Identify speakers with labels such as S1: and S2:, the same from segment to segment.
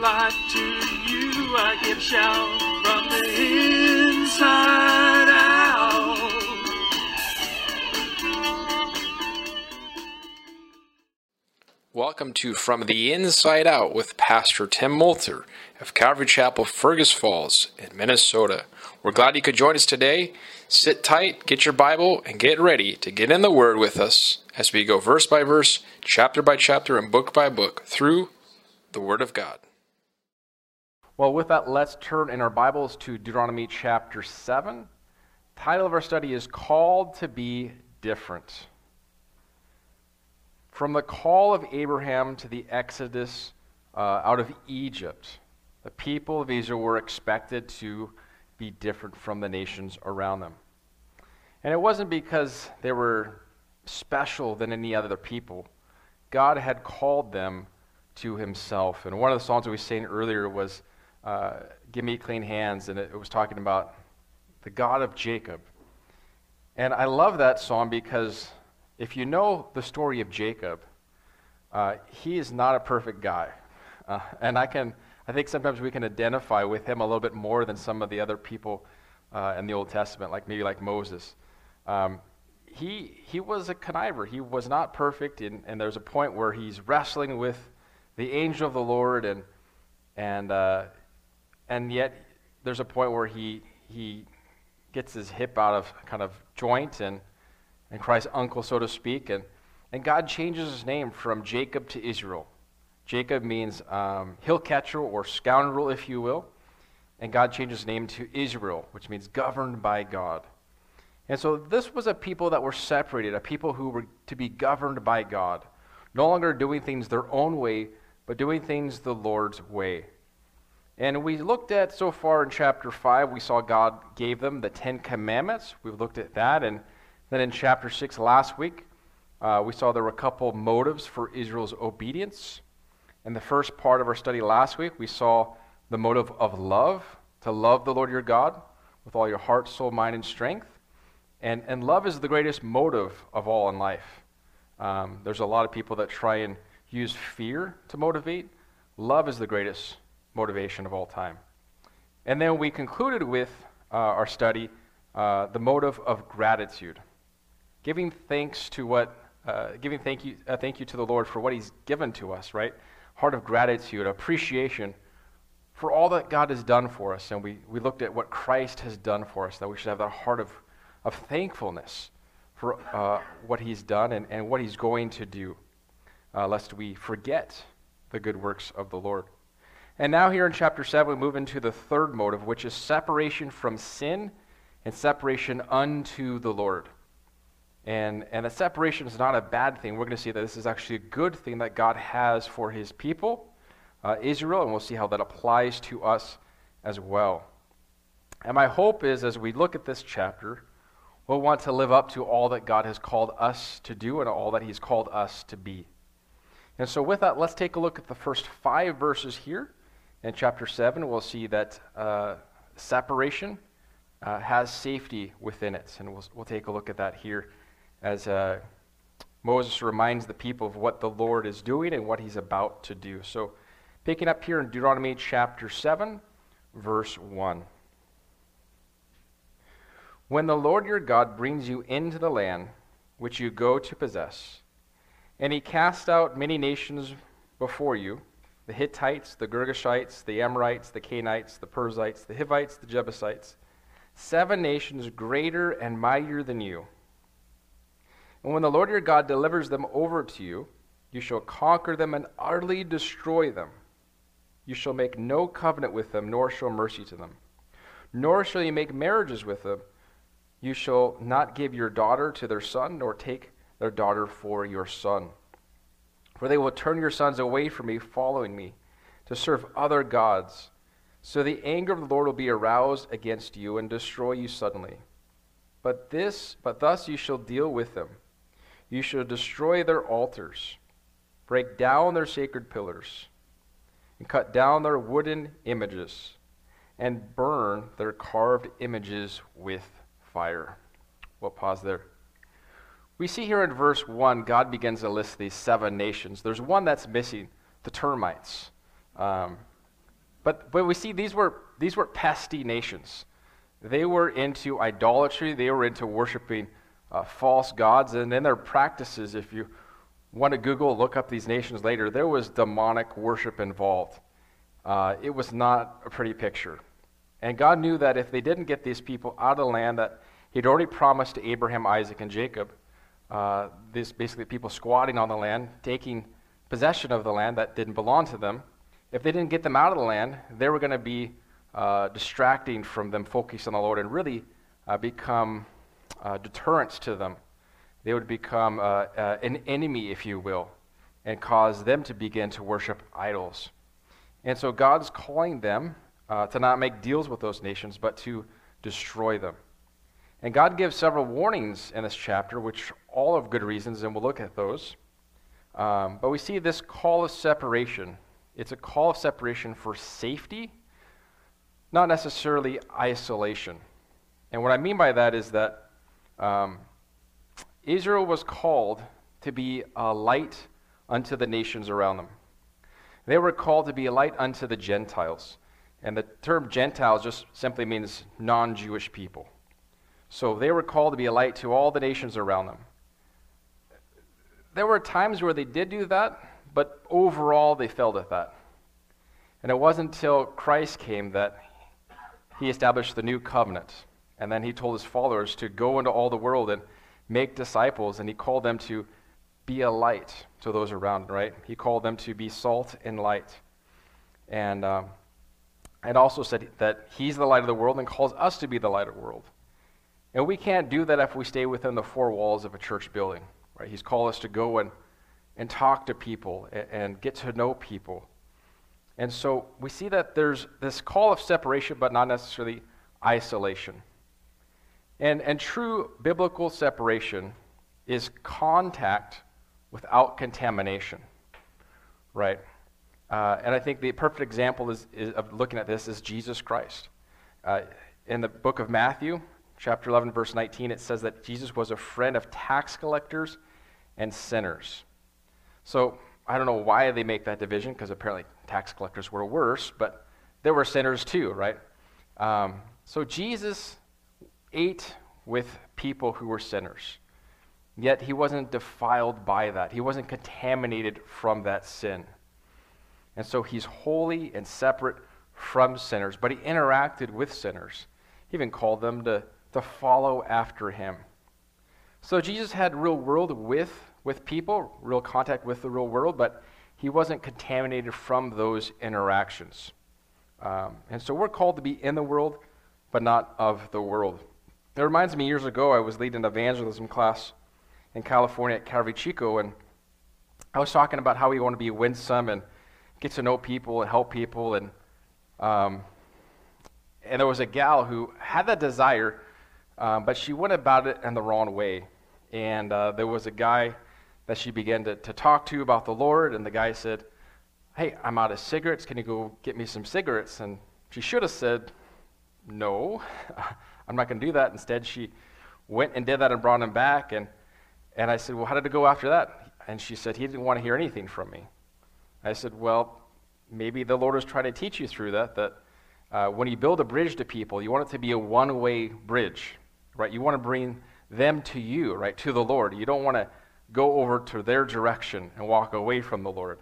S1: life to you. I give shout from the inside out.
S2: Welcome to From the Inside Out with Pastor Tim Moulter of Calvary Chapel, Fergus Falls in Minnesota. We're glad you could join us today. Sit tight, get your Bible, and get ready to get in the Word with us as we go verse by verse, chapter by chapter, and book by book through the Word of God. Well, with that, let's turn in our Bibles to Deuteronomy chapter 7. The title of our study is Called to Be Different. From the call of Abraham to the exodus uh, out of Egypt, the people of Israel were expected to be different from the nations around them. And it wasn't because they were special than any other people. God had called them to himself. And one of the songs that we sang earlier was uh, Give Me Clean Hands, and it, it was talking about the God of Jacob. And I love that song because if you know the story of Jacob, uh, he is not a perfect guy. Uh, and I can, I think sometimes we can identify with him a little bit more than some of the other people uh, in the Old Testament, like maybe like Moses. Um, he, he was a conniver. He was not perfect, and, and there's a point where he's wrestling with the angel of the Lord, and, and, uh, and yet there's a point where he, he gets his hip out of kind of joint and and Christ's uncle, so to speak. And, and God changes his name from Jacob to Israel. Jacob means um, hill catcher or scoundrel, if you will. And God changes his name to Israel, which means governed by God. And so this was a people that were separated, a people who were to be governed by God, no longer doing things their own way, but doing things the Lord's way. And we looked at so far in chapter 5, we saw God gave them the Ten Commandments. We've looked at that, and then in chapter 6 last week, uh, we saw there were a couple motives for Israel's obedience. In the first part of our study last week, we saw the motive of love, to love the Lord your God with all your heart, soul, mind, and strength. And, and love is the greatest motive of all in life. Um, there's a lot of people that try and use fear to motivate. Love is the greatest motivation of all time. And then we concluded with uh, our study uh, the motive of gratitude giving thanks to what, uh, giving thank you, uh, thank you to the Lord for what He's given to us, right? Heart of gratitude, appreciation for all that God has done for us. And we, we looked at what Christ has done for us, that we should have that heart of, of thankfulness for uh, what He's done and, and what He's going to do, uh, lest we forget the good works of the Lord. And now, here in chapter 7, we move into the third motive, which is separation from sin and separation unto the Lord. And, and that separation is not a bad thing. We're going to see that this is actually a good thing that God has for his people, uh, Israel, and we'll see how that applies to us as well. And my hope is as we look at this chapter, we'll want to live up to all that God has called us to do and all that he's called us to be. And so, with that, let's take a look at the first five verses here. In chapter 7, we'll see that uh, separation uh, has safety within it. And we'll, we'll take a look at that here as uh, Moses reminds the people of what the Lord is doing and what he's about to do. So, picking up here in Deuteronomy chapter 7, verse 1. When the Lord your God brings you into the land which you go to possess, and he casts out many nations before you the Hittites, the Girgashites, the Amorites, the Canaanites, the Perizzites, the Hivites, the Jebusites, seven nations greater and mightier than you and when the Lord your God delivers them over to you, you shall conquer them and utterly destroy them. You shall make no covenant with them, nor show mercy to them. Nor shall you make marriages with them. You shall not give your daughter to their son, nor take their daughter for your son. For they will turn your sons away from me, following me, to serve other gods. So the anger of the Lord will be aroused against you and destroy you suddenly. But this, but thus you shall deal with them. You shall destroy their altars, break down their sacred pillars, and cut down their wooden images, and burn their carved images with fire. We'll pause there. We see here in verse 1, God begins to list these seven nations. There's one that's missing the termites. Um, but, but we see these were, these were pesty nations. They were into idolatry, they were into worshiping uh, false gods, and in their practices, if you want to Google, look up these nations later, there was demonic worship involved. Uh, it was not a pretty picture. And God knew that if they didn't get these people out of the land that He'd already promised to Abraham, Isaac, and Jacob, uh, this basically people squatting on the land, taking possession of the land that didn't belong to them, if they didn't get them out of the land, they were going to be uh, distracting from them focusing on the Lord and really uh, become uh, deterrents to them. They would become uh, uh, an enemy, if you will, and cause them to begin to worship idols. And so God's calling them to not make deals with those nations, but to destroy them. And God gives several warnings in this chapter, which all have good reasons, and we'll look at those. Um, but we see this call of separation. It's a call of separation for safety, not necessarily isolation. And what I mean by that is that um, Israel was called to be a light unto the nations around them. They were called to be a light unto the Gentiles. And the term Gentiles just simply means non Jewish people. So they were called to be a light to all the nations around them. There were times where they did do that, but overall they failed at that. And it wasn't until Christ came that he established the new covenant. And then he told his followers to go into all the world and make disciples, and he called them to be a light to those around, right? He called them to be salt and light. And um, also said that he's the light of the world and calls us to be the light of the world. And we can't do that if we stay within the four walls of a church building. Right? He's called us to go and, and talk to people and, and get to know people. And so we see that there's this call of separation, but not necessarily isolation. And, and true biblical separation is contact without contamination, right? Uh, and I think the perfect example is, is, of looking at this is Jesus Christ. Uh, in the book of Matthew, chapter 11, verse 19, it says that Jesus was a friend of tax collectors and sinners. So I don't know why they make that division, because apparently tax collectors were worse, but there were sinners too, right? Um, so Jesus ate with people who were sinners. Yet he wasn't defiled by that. He wasn't contaminated from that sin. And so he's holy and separate from sinners, but he interacted with sinners. He even called them to to follow after him. So Jesus had real world with, with people, real contact with the real world, but he wasn't contaminated from those interactions. Um, and so we're called to be in the world, but not of the world. It reminds me years ago, I was leading an evangelism class in California at Calvary Chico, and I was talking about how we want to be winsome and get to know people and help people. And, um, and there was a gal who had that desire um, but she went about it in the wrong way. And uh, there was a guy that she began to, to talk to about the Lord, and the guy said, Hey, I'm out of cigarettes. Can you go get me some cigarettes? And she should have said, No, I'm not going to do that. Instead, she went and did that and brought him back. And, and I said, Well, how did it go after that? And she said, He didn't want to hear anything from me. I said, Well, maybe the Lord is trying to teach you through that, that uh, when you build a bridge to people, you want it to be a one way bridge right? You want to bring them to you, right? To the Lord. You don't want to go over to their direction and walk away from the Lord.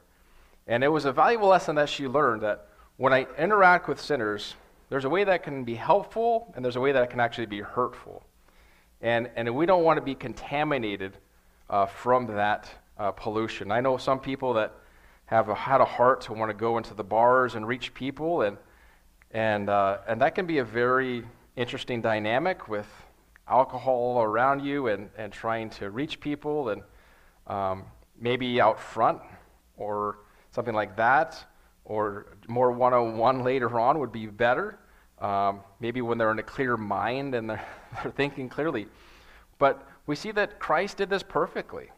S2: And it was a valuable lesson that she learned that when I interact with sinners, there's a way that can be helpful and there's a way that can actually be hurtful. And, and we don't want to be contaminated uh, from that uh, pollution. I know some people that have a, had a heart to want to go into the bars and reach people, and, and, uh, and that can be a very interesting dynamic with alcohol around you and, and trying to reach people and um, maybe out front or something like that or more one-on-one later on would be better um, maybe when they're in a clear mind and they're, they're thinking clearly. But we see that christ did this perfectly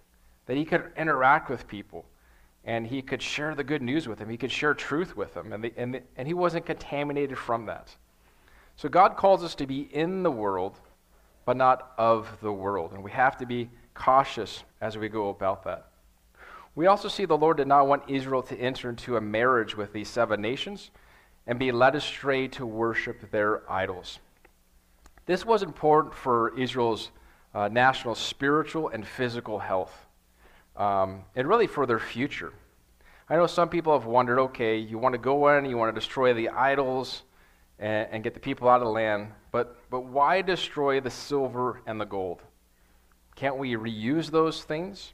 S2: that he could interact with people and he could share the good news with them. He could share truth with them and, the, and, the, and he wasn't contaminated from that. So god calls us to be in the world but not of the world. And we have to be cautious as we go about that. We also see the Lord did not want Israel to enter into a marriage with these seven nations. and be led astray to worship their idols. This was important for Israel's uh, national spiritual and physical health, um, and really for their future. I know some people have wondered okay, you want to go in, you want to destroy the idols and, and get the people out of the land, but, but why destroy the silver and the gold? Can't we reuse those things?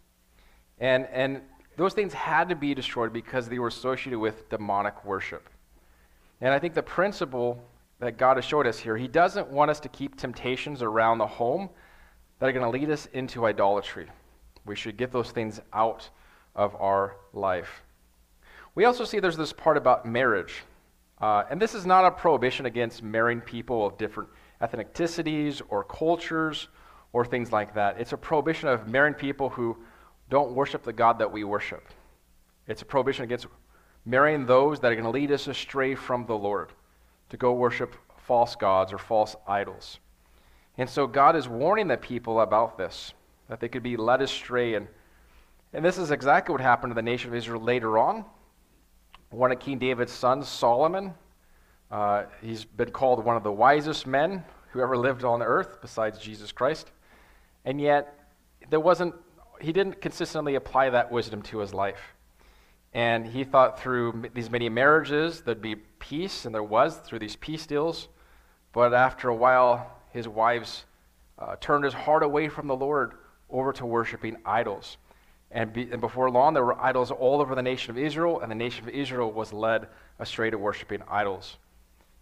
S2: And, and those things had to be destroyed because they were associated with demonic worship. And I think the principle that God has showed us here, He doesn't want us to keep temptations around the home that are going to lead us into idolatry. We should get those things out of our life. We also see there's this part about marriage. Uh, and this is not a prohibition against marrying people of different ethnicities or cultures or things like that. It's a prohibition of marrying people who don't worship the God that we worship. It's a prohibition against marrying those that are going to lead us astray from the Lord to go worship false gods or false idols. And so God is warning the people about this, that they could be led astray. And, and this is exactly what happened to the nation of Israel later on. One of King David's sons, Solomon, uh, he's been called one of the wisest men who ever lived on earth besides Jesus Christ. And yet, there wasn't, he didn't consistently apply that wisdom to his life. And he thought through these many marriages there'd be peace, and there was through these peace deals. But after a while, his wives uh, turned his heart away from the Lord over to worshiping idols. And, be, and, before long, there were idols all over the nation of Israel, and the nation of Israel was led astray to worshiping idols.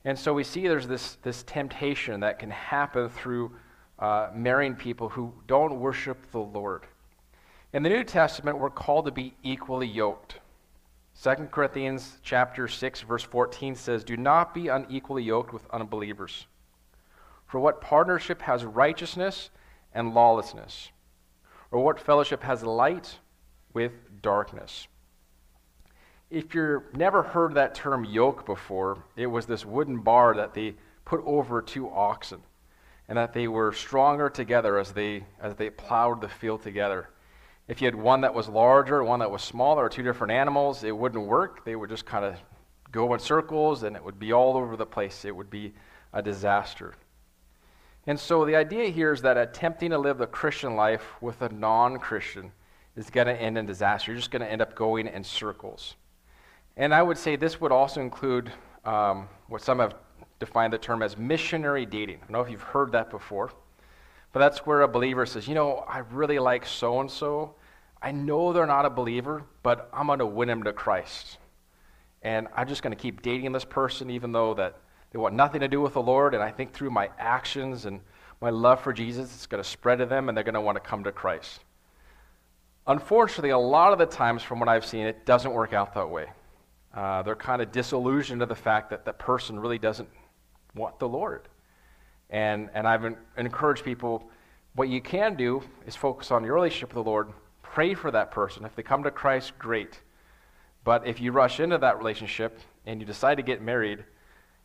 S2: And so we see there's this, this temptation that can happen through uh, marrying people who don't worship the Lord. In the New Testament, we're called to be equally yoked. 2 Corinthians chapter 6 verse 14 says, "Do not be unequally yoked with unbelievers. For what partnership has righteousness and lawlessness? Or what fellowship has light with darkness?" If you've never heard that term yoke before, it was this wooden bar that they put over two oxen and that they were stronger together as they as they plowed the field together. If you had one that was larger, one that was smaller, or two different animals, it wouldn't work. They would just kind of go in circles and it would be all over the place. It would be a disaster. And so the idea here is that attempting to live the Christian life with a non Christian is going to end in disaster. You're just going to end up going in circles. And I would say this would also include um, what some have defined the term as missionary dating. I don't know if you've heard that before. But that's where a believer says, you know, I really like so and so. I know they're not a believer, but I'm going to win them to Christ. And I'm just going to keep dating this person, even though that they want nothing to do with the Lord. And I think through my actions and my love for Jesus, it's going to spread to them, and they're going to want to come to Christ. Unfortunately, a lot of the times, from what I've seen, it doesn't work out that way. Uh, they're kind of disillusioned to the fact that that person really doesn't want the Lord. And, and I've encouraged people what you can do is focus on your relationship with the Lord. Pray for that person. If they come to Christ, great. But if you rush into that relationship and you decide to get married,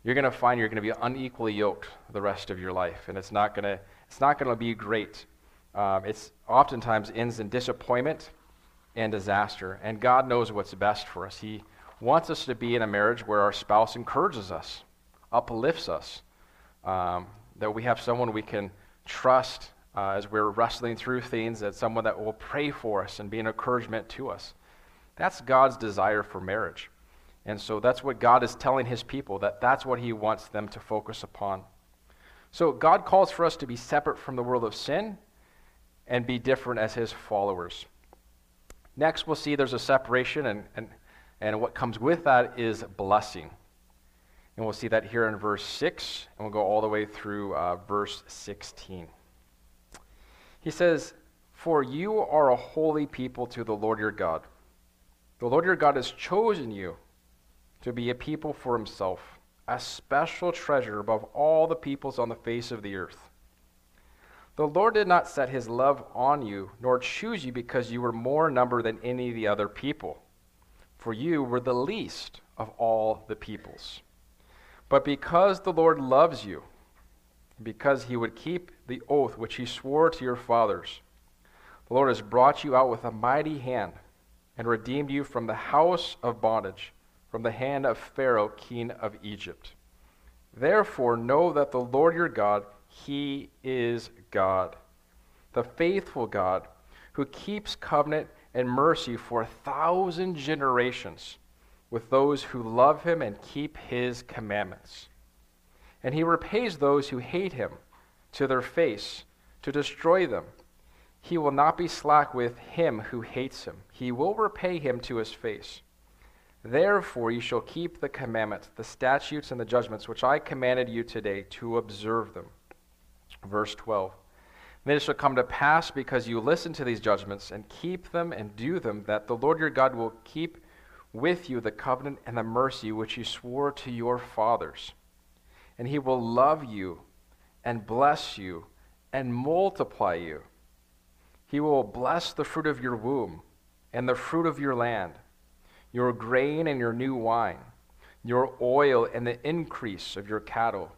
S2: you're going to find you're going to be unequally yoked the rest of your life, and it's not going to it's not going to be great. Um, it's oftentimes ends in disappointment and disaster. And God knows what's best for us. He wants us to be in a marriage where our spouse encourages us, uplifts us, um, that we have someone we can trust uh, as we're wrestling through things, that someone that will pray for us and be an encouragement to us. That's God's desire for marriage. And so that's what God is telling his people, that that's what he wants them to focus upon. So God calls for us to be separate from the world of sin and be different as his followers. Next, we'll see there's a separation, and, and, and what comes with that is blessing. And we'll see that here in verse 6, and we'll go all the way through uh, verse 16. He says, For you are a holy people to the Lord your God. The Lord your God has chosen you to be a people for himself, a special treasure above all the peoples on the face of the earth. The Lord did not set his love on you, nor choose you because you were more number than any of the other people, for you were the least of all the peoples. But because the Lord loves you, because he would keep the oath which he swore to your fathers, the Lord has brought you out with a mighty hand and redeemed you from the house of bondage, from the hand of Pharaoh, king of Egypt. Therefore, know that the Lord your God, He is God, the faithful God, who keeps covenant and mercy for a thousand generations with those who love Him and keep His commandments. And He repays those who hate Him to their face to destroy them. He will not be slack with him who hates him. He will repay him to his face. Therefore, you shall keep the commandments, the statutes, and the judgments which I commanded you today to observe them. Verse 12. Then it shall come to pass, because you listen to these judgments and keep them and do them, that the Lord your God will keep with you the covenant and the mercy which he swore to your fathers. And he will love you and bless you and multiply you. He will bless the fruit of your womb and the fruit of your land, your grain and your new wine, your oil and the increase of your cattle,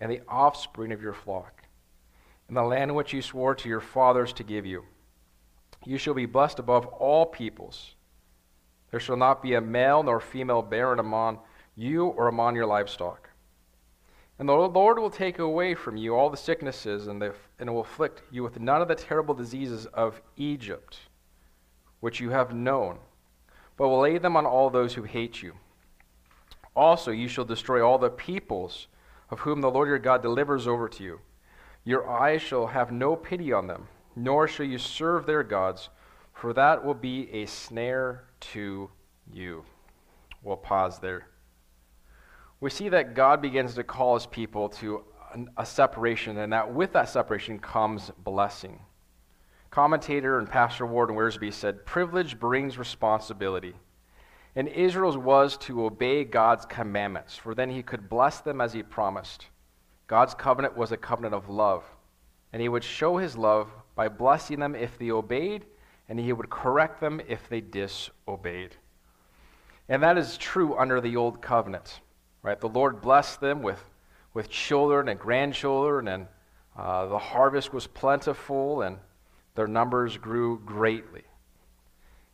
S2: and the offspring of your flock, in the land which you swore to your fathers to give you. You shall be blessed above all peoples. There shall not be a male nor female barren among you or among your livestock. And the Lord will take away from you all the sicknesses and, the, and will afflict you with none of the terrible diseases of Egypt, which you have known, but will lay them on all those who hate you. Also, you shall destroy all the peoples of whom the Lord your God delivers over to you. Your eyes shall have no pity on them, nor shall you serve their gods, for that will be a snare to you. We'll pause there we see that God begins to call his people to a separation, and that with that separation comes blessing. Commentator and Pastor Warren Wiersbe said, Privilege brings responsibility. And Israel's was to obey God's commandments, for then he could bless them as he promised. God's covenant was a covenant of love, and he would show his love by blessing them if they obeyed, and he would correct them if they disobeyed. And that is true under the old covenant right? The Lord blessed them with, with children and grandchildren, and uh, the harvest was plentiful, and their numbers grew greatly.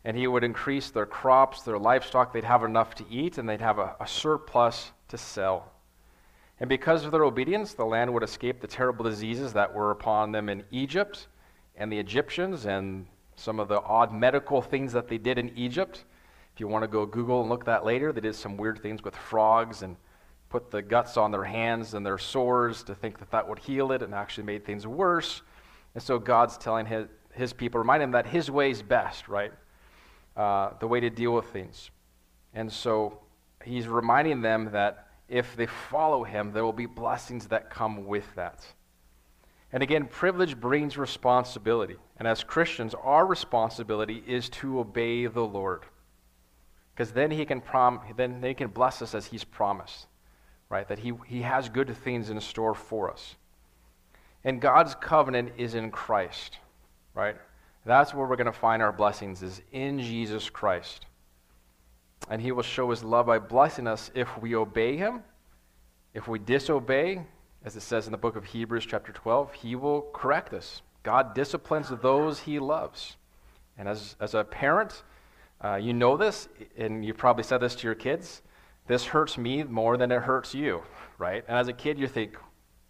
S2: And He would increase their crops, their livestock, they'd have enough to eat, and they'd have a, a surplus to sell. And because of their obedience, the land would escape the terrible diseases that were upon them in Egypt and the Egyptians and some of the odd medical things that they did in Egypt. If you want to go Google and look that later, they did some weird things with frogs and put the guts on their hands and their sores to think that that would heal it and actually made things worse. And so God's telling his, his people, remind him that his way is best, right? Uh, the way to deal with things. And so he's reminding them that if they follow him, there will be blessings that come with that. And again, privilege brings responsibility. And as Christians, our responsibility is to obey the Lord because then he can prom- then he can bless us as he's promised right that he, he has good things in store for us and god's covenant is in christ right that's where we're going to find our blessings is in jesus christ and he will show his love by blessing us if we obey him if we disobey as it says in the book of hebrews chapter 12 he will correct us god disciplines those he loves and as, as a parent uh, you know this, and you probably said this to your kids. This hurts me more than it hurts you, right? And as a kid, you think,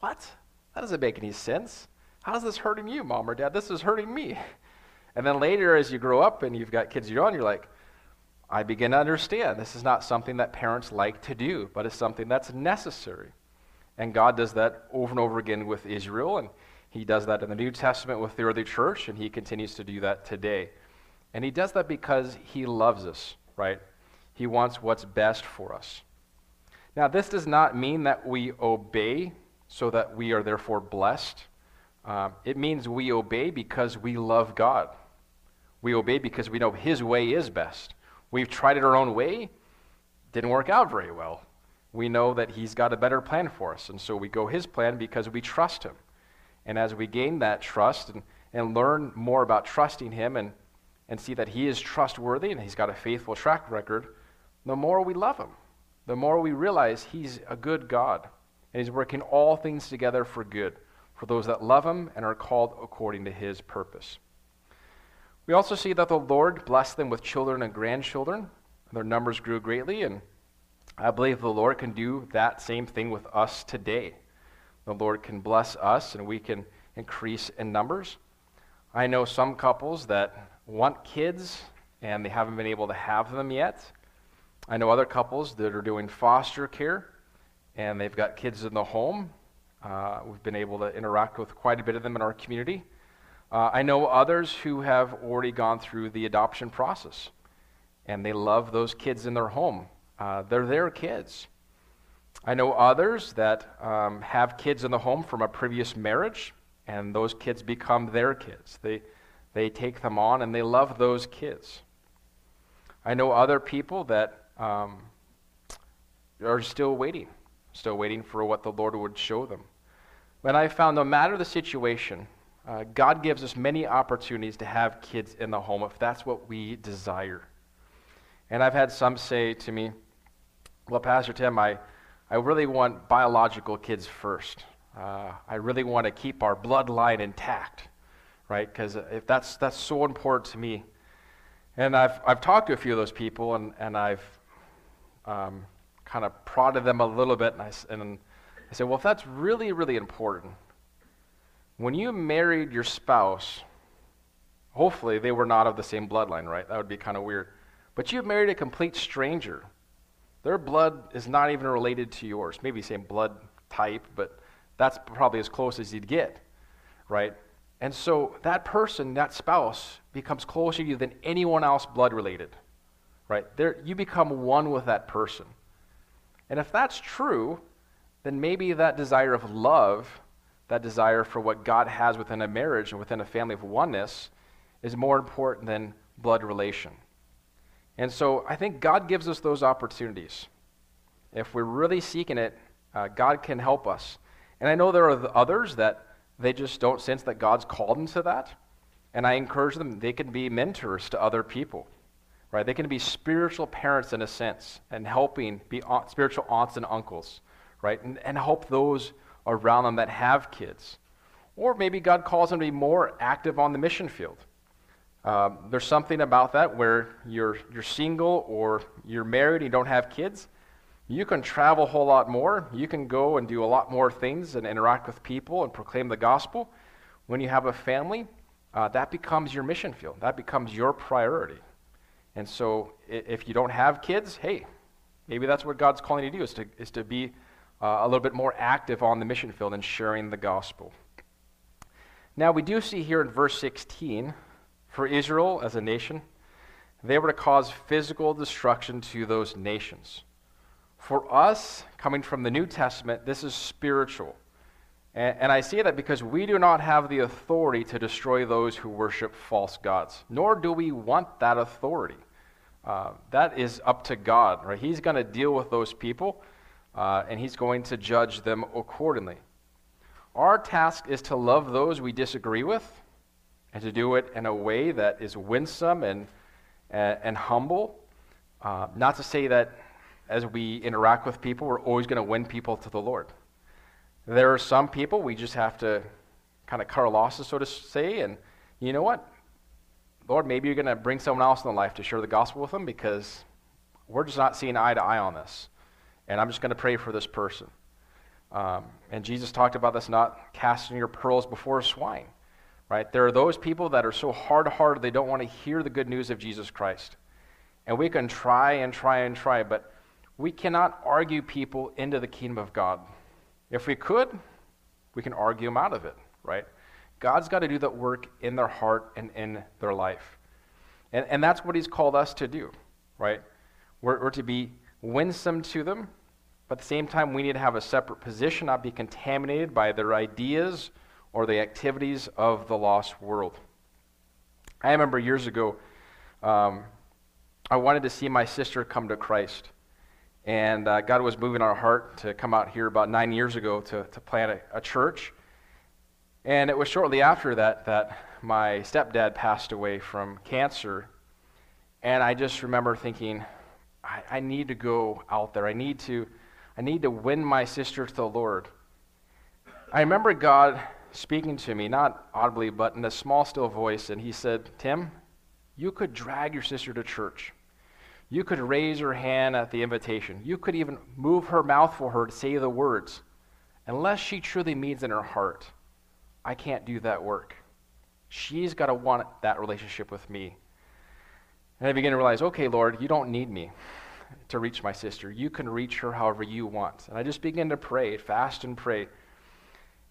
S2: what? That doesn't make any sense. How is this hurting you, mom or dad? This is hurting me. And then later, as you grow up and you've got kids your own, you're like, I begin to understand this is not something that parents like to do, but it's something that's necessary. And God does that over and over again with Israel, and He does that in the New Testament with the early church, and He continues to do that today. And he does that because he loves us, right? He wants what's best for us. Now, this does not mean that we obey so that we are therefore blessed. Uh, it means we obey because we love God. We obey because we know His way is best. We've tried it our own way, didn't work out very well. We know that He's got a better plan for us, and so we go His plan because we trust Him. And as we gain that trust and, and learn more about trusting Him and and see that He is trustworthy and He's got a faithful track record, the more we love Him, the more we realize He's a good God and He's working all things together for good for those that love Him and are called according to His purpose. We also see that the Lord blessed them with children and grandchildren. Their numbers grew greatly, and I believe the Lord can do that same thing with us today. The Lord can bless us and we can increase in numbers. I know some couples that want kids and they haven't been able to have them yet. I know other couples that are doing foster care and they've got kids in the home. Uh, we've been able to interact with quite a bit of them in our community. Uh, I know others who have already gone through the adoption process and they love those kids in their home. Uh, they're their kids. I know others that um, have kids in the home from a previous marriage, and those kids become their kids. They, they take them on and they love those kids. I know other people that um, are still waiting, still waiting for what the Lord would show them. But I found no matter the situation, uh, God gives us many opportunities to have kids in the home if that's what we desire. And I've had some say to me, Well, Pastor Tim, I, I really want biological kids first. Uh, I really want to keep our bloodline intact, right? Because if that's, that's so important to me. And I've, I've talked to a few of those people, and, and I've um, kind of prodded them a little bit, and I, and I said, Well, if that's really, really important, when you married your spouse, hopefully they were not of the same bloodline, right? That would be kind of weird. But you've married a complete stranger. Their blood is not even related to yours. Maybe same blood type, but that's probably as close as you'd get, right? And so that person, that spouse, becomes closer to you than anyone else blood related, right? There, you become one with that person. And if that's true, then maybe that desire of love, that desire for what God has within a marriage and within a family of oneness, is more important than blood relation. And so I think God gives us those opportunities. If we're really seeking it, uh, God can help us. And I know there are others that they just don't sense that God's called them to that. And I encourage them, they can be mentors to other people, right? They can be spiritual parents in a sense and helping be spiritual aunts and uncles, right? And, and help those around them that have kids. Or maybe God calls them to be more active on the mission field. Um, there's something about that where you're, you're single or you're married and you don't have kids. You can travel a whole lot more. You can go and do a lot more things and interact with people and proclaim the gospel. When you have a family, uh, that becomes your mission field. That becomes your priority. And so if you don't have kids, hey, maybe that's what God's calling you to do is to, is to be uh, a little bit more active on the mission field and sharing the gospel. Now, we do see here in verse 16 for Israel as a nation, they were to cause physical destruction to those nations. For us, coming from the New Testament, this is spiritual. And, I say that because we do not have the authority to destroy those who worship false gods, nor do we want that authority. Uh, that is up to God, right? He's going to deal with those people, uh, and He's going to judge them accordingly. Our task is to love those we disagree with and to do it in a way that is winsome and, and, and humble. Uh, not to say that as we interact with people, we're always going to win people to the Lord. There are some people we just have to kind of cut our losses, so to say, and you know what? Lord, maybe you're going to bring someone else in the life to share the gospel with them because we're just not seeing eye to eye on this. And I'm just going to pray for this person. Um, and Jesus talked about this not casting your pearls before swine right? There are those people that are so hard hearted they don't want to hear the good news of Jesus Christ. And we can try and try and try, but we cannot argue people into the kingdom of God. If we could, we can argue them out of it, right? God's got to do that work in their heart and in their life. And, and that's what He's called us to do, right? We're, we're to be winsome to them, but at the same time, we need to have a separate position, not be contaminated by their ideas or the activities of the lost world. I remember years ago, um, I wanted to see my sister come to Christ. And uh, God was moving our heart to come out here about nine years ago to, to plant a, a church. And it was shortly after that that my stepdad passed away from cancer. And I just remember thinking, I, I need to go out there. I need to, I need to win my sister to the Lord. I remember God speaking to me, not audibly, but in a small, still voice, and he said, Tim, you could drag your sister to church. You could raise her hand at the invitation. You could even move her mouth for her to say the words. Unless she truly means in her heart, I can't do that work. She's got to want that relationship with me. And I begin to realize, okay, Lord, you don't need me to reach my sister. You can reach her however you want. And I just begin to pray, fast and pray.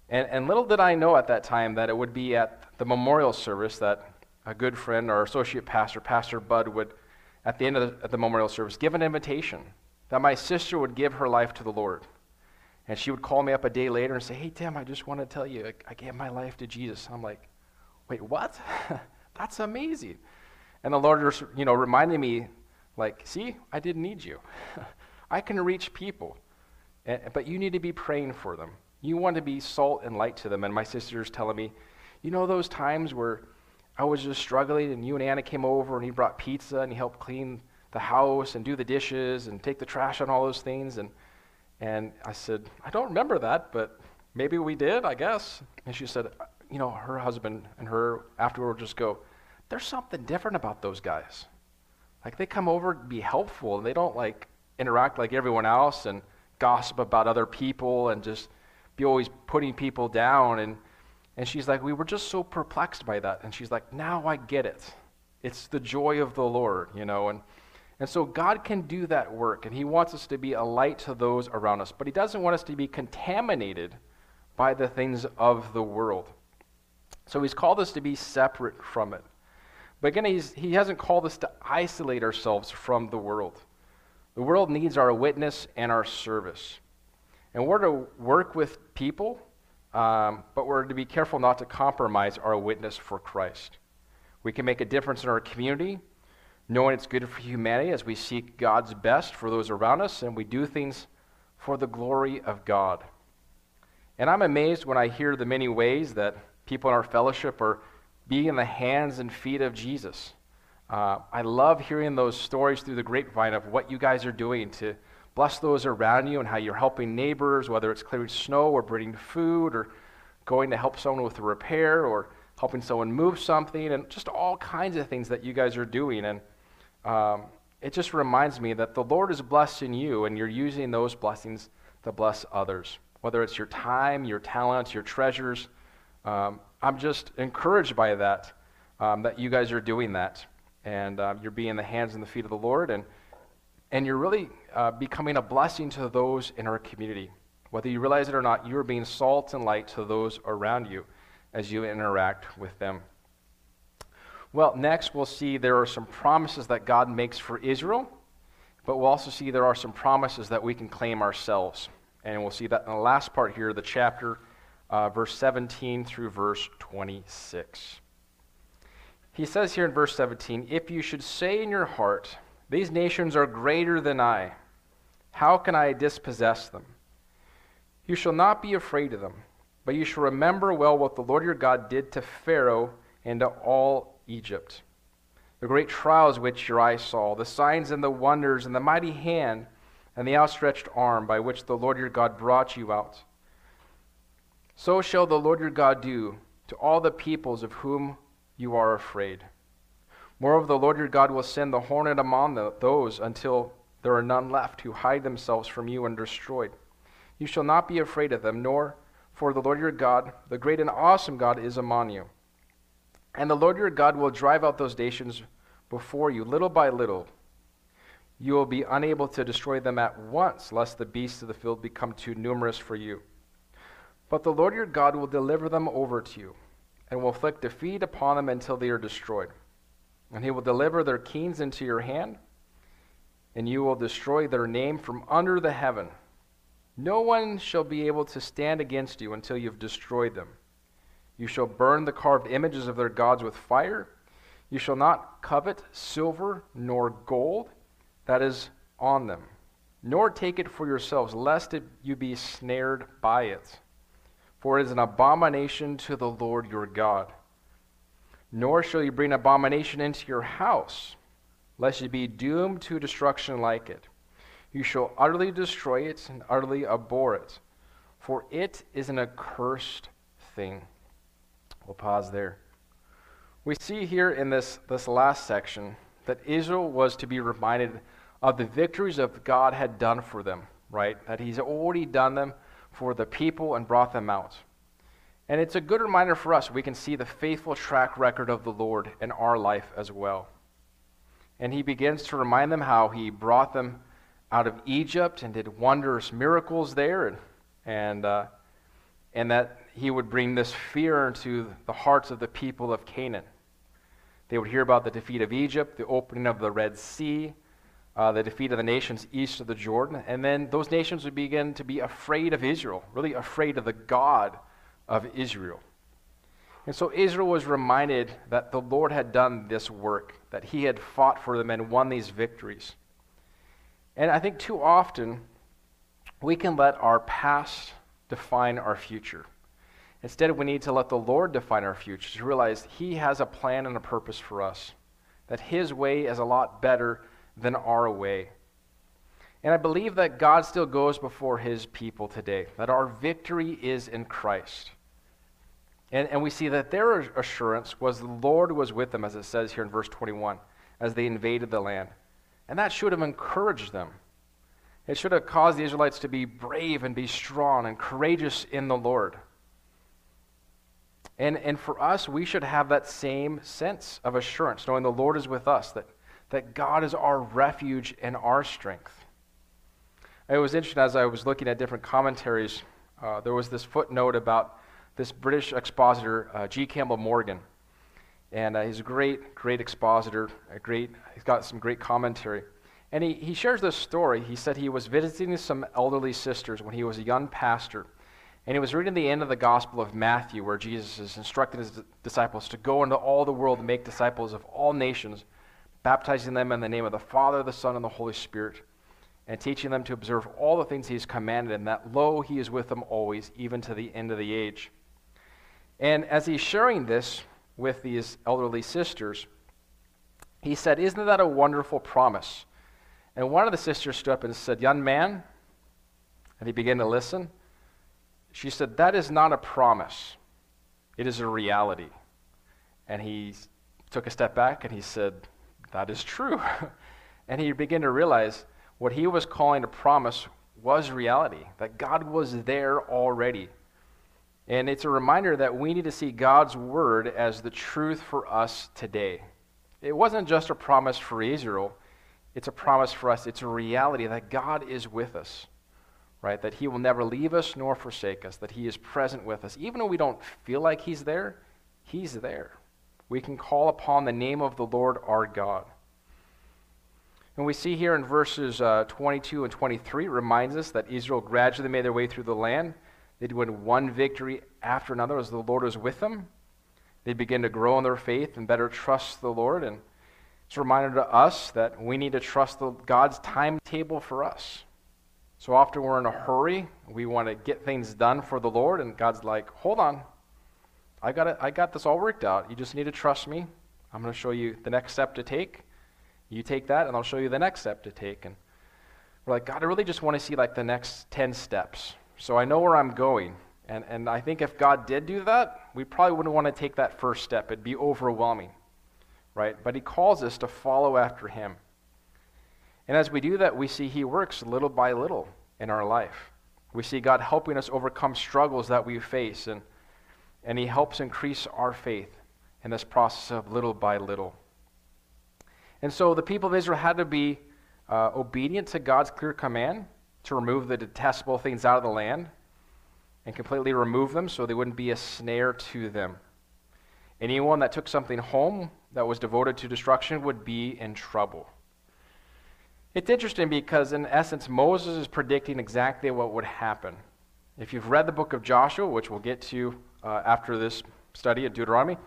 S2: And, and little did I know at that time that it would be at the memorial service that a good friend, our associate pastor, Pastor Bud, would, at the end of the, at the memorial service, give an invitation that my sister would give her life to the Lord. And she would call me up a day later and say, Hey, Tim, I just want to tell you, I, I gave my life to Jesus. I'm like, Wait, what? That's amazing. And the Lord, you know, reminded me, like, see, I didn't need you. I can reach people, and, but you need to be praying for them. You want to be salt and light to them. And my sister's telling me, you know, those times where I was just struggling, and you and Anna came over, and he brought pizza, and he helped clean the house, and do the dishes, and take the trash on all those things. And, and I said, I don't remember that, but maybe we did, I guess. And she said, you know, her husband and her afterward just go, there's something different about those guys. Like they come over to be helpful and they don't like interact like everyone else and gossip about other people and just be always putting people down and and she's like we were just so perplexed by that and she's like now I get it. It's the joy of the Lord, you know, and and so God can do that work and he wants us to be a light to those around us, but he doesn't want us to be contaminated by the things of the world. So he's called us to be separate from it. But again, he hasn't called us to isolate ourselves from the world. The world needs our witness and our service. And we're to work with people, um, but we're to be careful not to compromise our witness for Christ. We can make a difference in our community, knowing it's good for humanity as we seek God's best for those around us and we do things for the glory of God. And I'm amazed when I hear the many ways that people in our fellowship are being in the hands and feet of Jesus. Uh, I love hearing those stories through the grapevine of what you guys are doing to bless those around you and how you're helping neighbors, whether it's clearing snow or bringing food or going to help someone with a repair or helping someone move something and just all kinds of things that you guys are doing. And um, it just reminds me that the Lord is blessing you and you're using those blessings to bless others, whether it's your time, your talents, your treasures. Um, I'm just encouraged by that, um, that you guys are doing that. And uh, you're being the hands and the feet of the Lord. And, and you're really uh, becoming a blessing to those in our community. Whether you realize it or not, you are being salt and light to those around you as you interact with them. Well, next we'll see there are some promises that God makes for Israel, but we'll also see there are some promises that we can claim ourselves. And we'll see that in the last part here the chapter uh, verse 17 through verse 26. He says here in verse 17, If you should say in your heart, These nations are greater than I, how can I dispossess them? You shall not be afraid of them, but you shall remember well what the Lord your God did to Pharaoh and to all Egypt. The great trials which your eyes saw, the signs and the wonders, and the mighty hand and the outstretched arm by which the Lord your God brought you out. So shall the Lord your God do to all the peoples of whom you are afraid. Moreover, the Lord your God will send the hornet among the, those until there are none left who hide themselves from you and destroyed. You shall not be afraid of them, nor for the Lord your God, the great and awesome God, is among you. And the Lord your God will drive out those nations before you, little by little. You will be unable to destroy them at once, lest the beasts of the field become too numerous for you. But the Lord your God will deliver them over to you, and will inflict defeat upon them until they are destroyed. And he will deliver their kings into your hand, and you will destroy their name from under the heaven. No one shall be able to stand against you until you have destroyed them. You shall burn the carved images of their gods with fire. You shall not covet silver nor gold that is on them, nor take it for yourselves, lest you be snared by it for it is an abomination to the Lord your God. Nor shall you bring abomination into your house, lest you be doomed to destruction like it. You shall utterly destroy it and utterly abhor it, for it is an accursed thing. We'll pause there. We see here in this, this last section that Israel was to be reminded of the victories that God had done for them, right? That He's already done them for the people and brought them out. And it's a good reminder for us. We can see the faithful track record of the Lord in our life as well. And He begins to remind them how He brought them out of Egypt and did wondrous miracles there, and, and, uh, and that He would bring this fear into the hearts of the people of Canaan. They would hear about the defeat of Egypt, the opening of the Red Sea, uh, the defeat of the nations east of the Jordan, and then those nations would begin to be afraid of Israel, really afraid of the God of Israel. And so Israel was reminded that the Lord had done this work, that he had fought for them and won these victories. And I think too often we can let our past define our future. Instead, we need to let the Lord define our future, to realize He has a plan and a purpose for us, that His way is a lot better than our way. And I believe that God still goes before His people today, that our victory is in Christ. And, and we see that their assurance was the Lord was with them, as it says here in verse 21, as they invaded the land. And that should have encouraged them. It should have caused the Israelites to be brave and be strong and courageous in the Lord. And, and for us, we should have that same sense of assurance, knowing the Lord is with us, that, that God is our refuge and our strength. It was interesting as I was looking at different commentaries, uh, there was this footnote about this British expositor, uh, G. Campbell Morgan. And uh, he's a great, great expositor, a great, he's got some great commentary. And he, he shares this story. He said he was visiting some elderly sisters when he was a young pastor. And he was reading the end of the Gospel of Matthew, where Jesus is instructing his disciples to go into all the world and make disciples of all nations, baptizing them in the name of the Father, the Son, and the Holy Spirit, and teaching them to observe all the things he's commanded, and that, lo, he is with them always, even to the end of the age. And as he's sharing this with these elderly sisters, he said, Isn't that a wonderful promise? And one of the sisters stood up and said, Young man, and he began to listen. She said, That is not a promise, it is a reality. And he took a step back and he said, That is true. and he began to realize what he was calling a promise was reality, that God was there already. And it's a reminder that we need to see God's word as the truth for us today. It wasn't just a promise for Israel, it's a promise for us. It's a reality that God is with us right? That He will never leave us nor forsake us, that He is present with us. Even when we don't feel like He's there, He's there. We can call upon the name of the Lord our God. And we see here in verses uh, 22 and 23, reminds us that Israel gradually made their way through the land. They'd win one victory after another as the Lord was with them. They begin to grow in their faith and better trust the Lord. And it's a reminder to us that we need to trust the, God's timetable for us. So often we're in a hurry. We want to get things done for the Lord, and God's like, hold on. I got, it, I got this all worked out. You just need to trust me. I'm going to show you the next step to take. You take that, and I'll show you the next step to take. And we're like, God, I really just want to see like the next 10 steps. So I know where I'm going. And, and I think if God did do that, we probably wouldn't want to take that first step. It'd be overwhelming, right? But He calls us to follow after Him. And as we do that, we see He works little by little in our life. We see God helping us overcome struggles that we face, and, and He helps increase our faith in this process of little by little. And so the people of Israel had to be uh, obedient to God's clear command to remove the detestable things out of the land and completely remove them so they wouldn't be a snare to them. Anyone that took something home that was devoted to destruction would be in trouble. It's interesting because, in essence, Moses is predicting exactly what would happen. If you've read the book of Joshua, which we'll get to uh, after this study at Deuteronomy,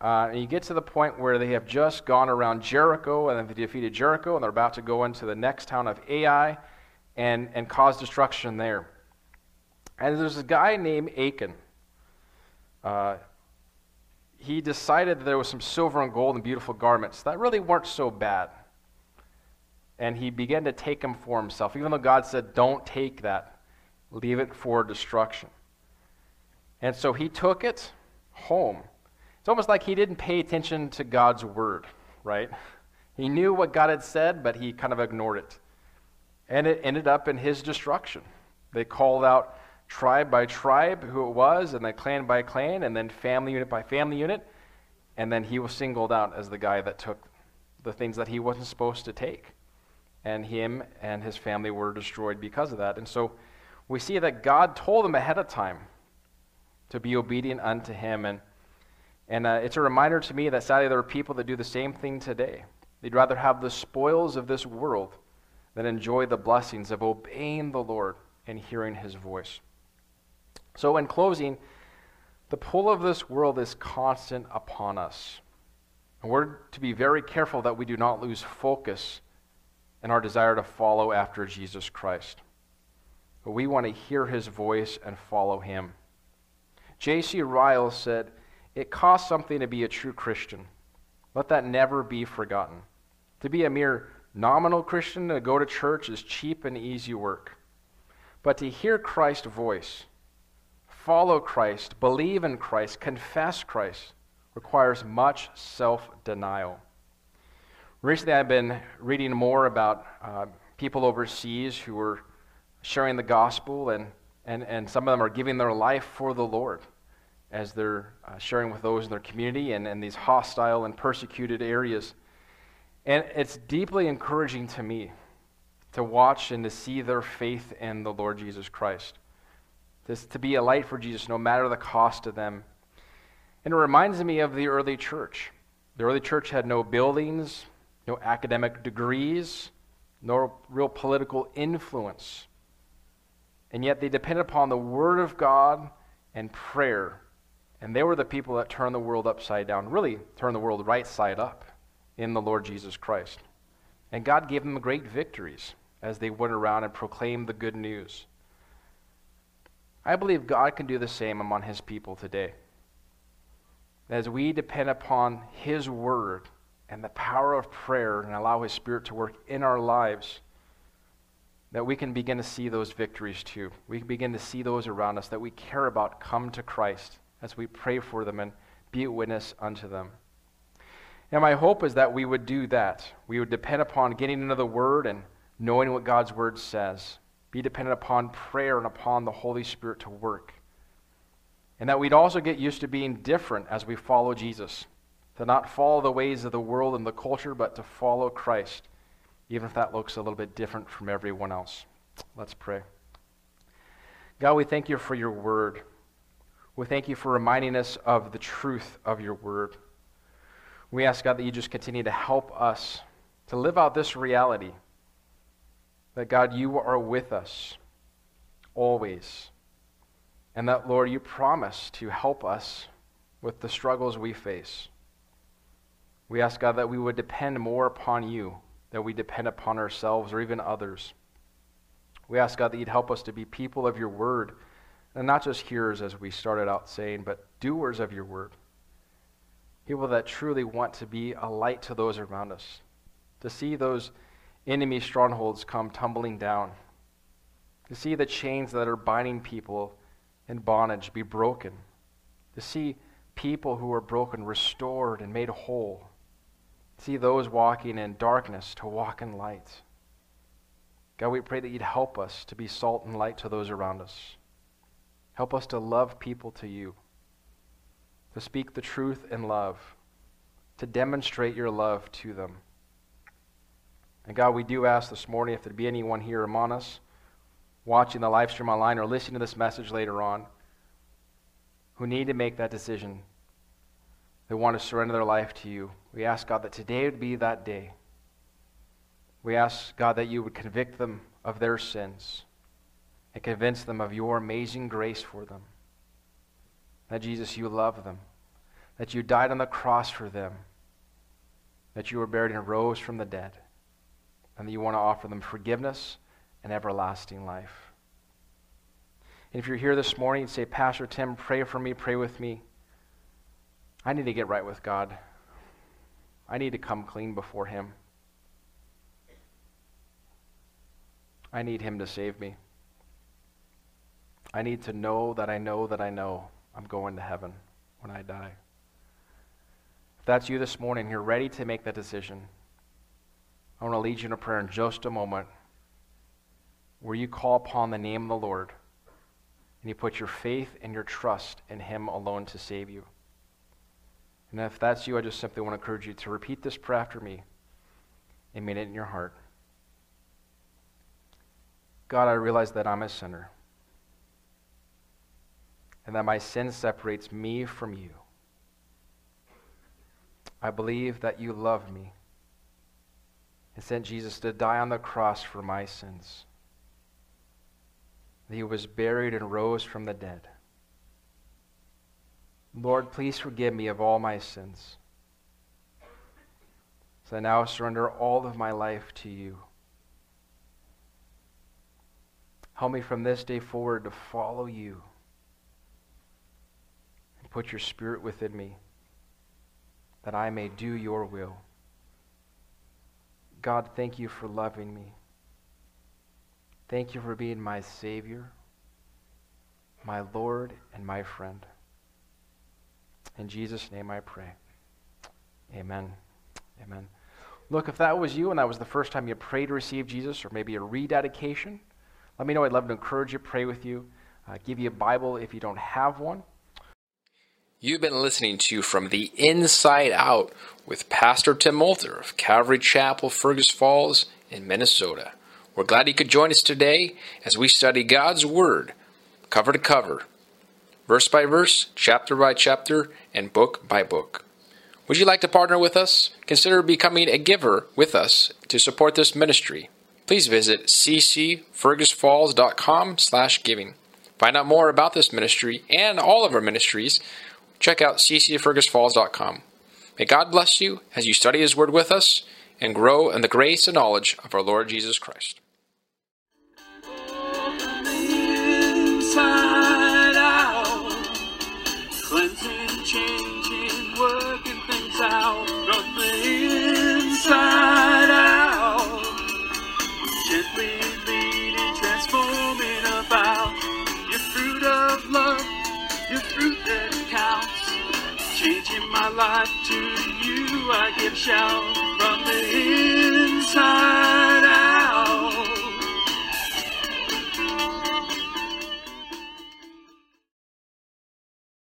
S2: uh, and you get to the point where they have just gone around Jericho and they defeated Jericho, and they're about to go into the next town of Ai and, and cause destruction there. And there's a guy named Achan. Uh, he decided that there was some silver and gold and beautiful garments that really weren't so bad and he began to take them for himself, even though God said, Don't take that, leave it for destruction. And so he took it home. It's almost like he didn't pay attention to God's word, right? He knew what God had said, but he kind of ignored it. And it ended up in his destruction. They called out tribe by tribe who it was, and then clan by clan, and then family unit by family unit. And then he was singled out as the guy that took the things that he wasn't supposed to take. And him and his family were destroyed because of that. And so we see that God told them ahead of time to be obedient unto him. And, and uh, it's a reminder to me that sadly there are people that do the same thing today. They'd rather have the spoils of this world than enjoy the blessings of obeying the Lord and hearing his voice. So, in closing, the pull of this world is constant upon us. And we're to be very careful that we do not lose focus in our desire to follow after Jesus Christ. But we want to hear his voice and follow him. J.C. Ryle said, It costs something to be a true Christian. Let that never be forgotten. To be a mere nominal Christian, to go to church, is cheap and easy work. But to hear Christ's voice, follow Christ, believe in Christ, confess Christ, requires much self denial. Recently, I've been reading more about uh, people overseas who are sharing the gospel, and, and, and some of them are giving their life for the Lord as they're uh, sharing with those in their community and in these hostile and persecuted areas. And it's deeply encouraging to me to watch and to see their faith in the Lord Jesus Christ. This, to be a light for Jesus no matter the cost to them. And it reminds me of the early church. The early church had no buildings, no academic degrees, no real political influence. And yet they depended upon the Word of God and prayer. And they were the people that turned the world upside down, really turned the world right side up in the Lord Jesus Christ. And God gave them great victories as they went around and proclaimed the good news. I believe God can do the same among his people today. As we depend upon his word and the power of prayer and allow his spirit to work in our lives, that we can begin to see those victories too. We can begin to see those around us that we care about come to Christ as we pray for them and be a witness unto them. And my hope is that we would do that. We would depend upon getting into the Word and knowing what God's Word says. Be dependent upon prayer and upon the Holy Spirit to work. And that we'd also get used to being different as we follow Jesus. To not follow the ways of the world and the culture, but to follow Christ, even if that looks a little bit different from everyone else. Let's pray. God, we thank you for your word. We thank you for reminding us of the truth of your word. We ask, God, that you just continue to help us to live out this reality that, God, you are with us always. And that, Lord, you promise to help us with the struggles we face. We ask, God, that we would depend more upon you than we depend upon ourselves or even others. We ask, God, that you'd help us to be people of your word, and not just hearers, as we started out saying, but doers of your word. People that truly want to be a light to those around us, to see those enemy strongholds come tumbling down, to see the chains that are binding people in bondage be broken, to see people who are broken restored and made whole, to see those walking in darkness to walk in light. God, we pray that you'd help us to be salt and light to those around us. Help us to love people to you to speak the truth in love, to demonstrate your love to them. And God, we do ask this morning if there be anyone here among us watching the live stream online or listening to this message later on who need to make that decision. They want to surrender their life to you. We ask, God, that today would be that day. We ask, God, that you would convict them of their sins and convince them of your amazing grace for them that Jesus, you love them, that you died on the cross for them, that you were buried and rose from the dead, and that you want to offer them forgiveness and everlasting life. And if you're here this morning and say, Pastor Tim, pray for me, pray with me, I need to get right with God. I need to come clean before Him. I need Him to save me. I need to know that I know that I know I'm going to heaven when I die. If that's you this morning, you're ready to make that decision. I want to lead you in a prayer in just a moment where you call upon the name of the Lord and you put your faith and your trust in Him alone to save you. And if that's you, I just simply want to encourage you to repeat this prayer after me and mean it in your heart. God, I realize that I'm a sinner and that my sin separates me from you. I believe that you love me and sent Jesus to die on the cross for my sins. That he was buried and rose from the dead. Lord, please forgive me of all my sins. So I now surrender all of my life to you. Help me from this day forward to follow you put your spirit within me that I may do your will. God, thank you for loving me. Thank you for being my Savior, my Lord, and my friend. In Jesus' name I pray. Amen. Amen. Look, if that was you and that was the first time you prayed to receive Jesus, or maybe a rededication, let me know. I'd love to encourage you, pray with you, uh, give you a Bible if you don't have one.
S3: You've been listening to From the Inside Out with Pastor Tim Moulter of Calvary Chapel, Fergus Falls in Minnesota. We're glad you could join us today as we study God's Word, cover to cover, verse by verse, chapter by chapter, and book by book. Would you like to partner with us? Consider becoming a giver with us to support this ministry. Please visit ccfergusfalls.com slash giving. Find out more about this ministry and all of our ministries. Check out ccfergusfalls.com. May God bless you as you study His Word with us and grow in the grace and knowledge of our Lord Jesus Christ.
S1: inside out. Cleansing, changing, my life to you, I give shout from the inside